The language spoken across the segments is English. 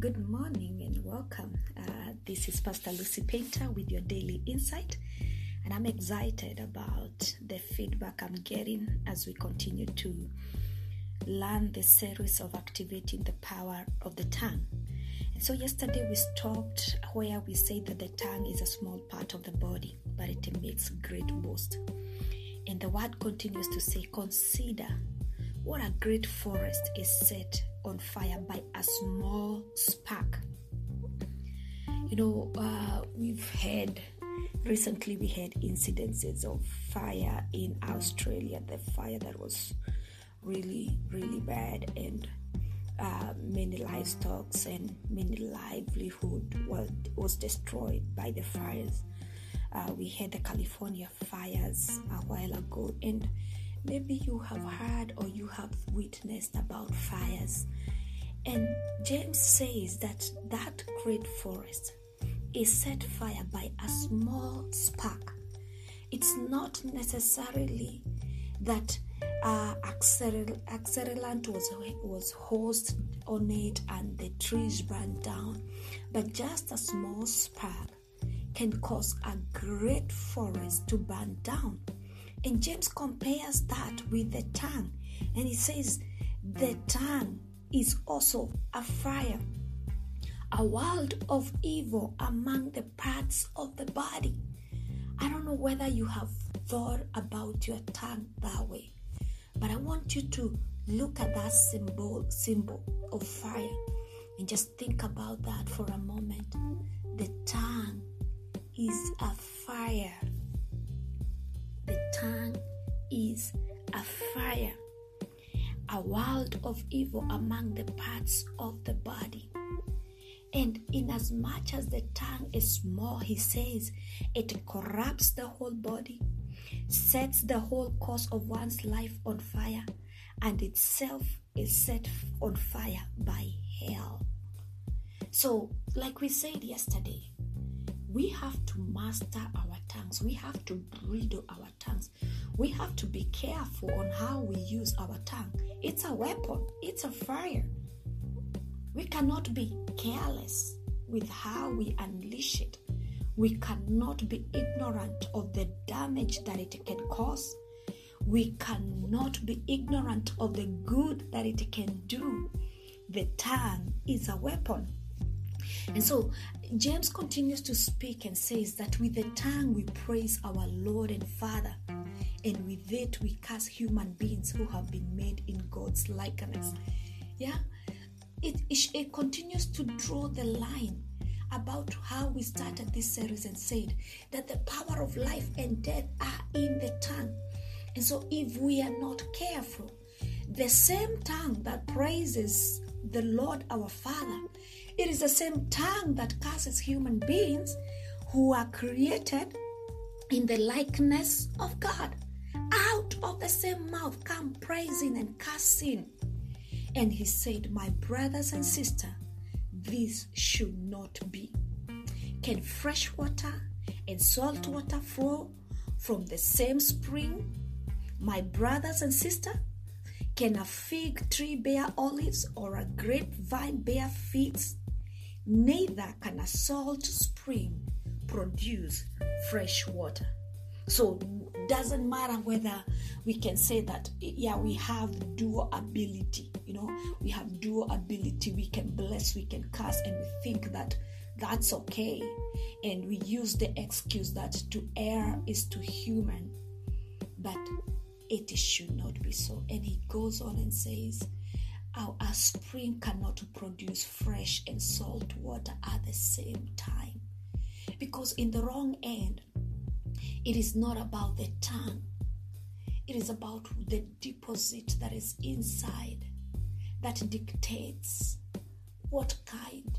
Good morning and welcome. Uh, this is Pastor Lucy Painter with your daily insight, and I'm excited about the feedback I'm getting as we continue to learn the series of activating the power of the tongue. And so, yesterday we stopped where we said that the tongue is a small part of the body, but it makes great boast. And the word continues to say, Consider what a great forest is set on fire by a small spark. You know, uh, we've had recently we had incidences of fire in Australia, the fire that was really, really bad, and uh, many livestock and many livelihood was, was destroyed by the fires. Uh, we had the California fires a while ago, and maybe you have heard or you witnessed about fires. And James says that that great forest is set fire by a small spark. It's not necessarily that uh, accelerant was was hosed on it and the trees burned down, but just a small spark can cause a great forest to burn down. And James compares that with the tongue, and he says the tongue is also a fire, a world of evil among the parts of the body. I don't know whether you have thought about your tongue that way, but I want you to look at that symbol symbol of fire and just think about that for a moment. The tongue is a fire. Tongue is a fire, a world of evil among the parts of the body. And inasmuch as the tongue is small, he says, it corrupts the whole body, sets the whole course of one's life on fire, and itself is set on fire by hell. So, like we said yesterday, we have to master our tongues. We have to bridle our tongues. We have to be careful on how we use our tongue. It's a weapon, it's a fire. We cannot be careless with how we unleash it. We cannot be ignorant of the damage that it can cause. We cannot be ignorant of the good that it can do. The tongue is a weapon. And so James continues to speak and says that with the tongue we praise our Lord and Father, and with it we curse human beings who have been made in God's likeness. Yeah, it, it, it continues to draw the line about how we started this series and said that the power of life and death are in the tongue. And so, if we are not careful, the same tongue that praises the Lord our Father it is the same tongue that curses human beings who are created in the likeness of God. Out of the same mouth come praising and cursing. And he said, My brothers and sisters, this should not be. Can fresh water and salt water flow from the same spring? My brothers and sisters, can a fig tree bear olives or a grapevine bear figs? Neither can a salt spring produce fresh water. So doesn't matter whether we can say that yeah we have dual ability, you know, we have dual ability, we can bless, we can curse, and we think that that's okay. And we use the excuse that to err is to human, but it should not be so. And he goes on and says, our, spring cannot produce fresh and salt water at the same time. Because in the wrong end, it is not about the tongue, it is about the deposit that is inside that dictates what kind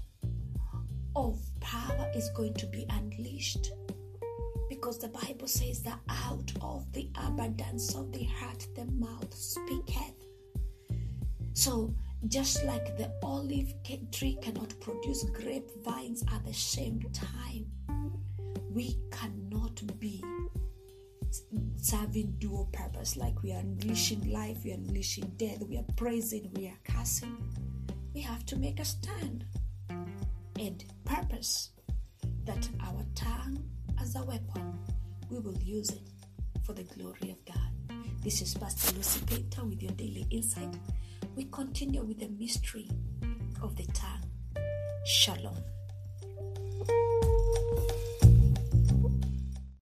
of power is going to be unleashed. Because the Bible says that out of the abundance of the heart the mouth speaketh. So, just like the olive tree cannot produce grapevines at the same time, we cannot be serving dual purpose. Like we are unleashing life, we are unleashing death, we are praising, we are cursing. We have to make a stand. and purpose that our tongue as a weapon, we will use it for the glory of God. This is Pastor Lucy Painter with your daily insight we continue with the mystery of the tongue. Shalom.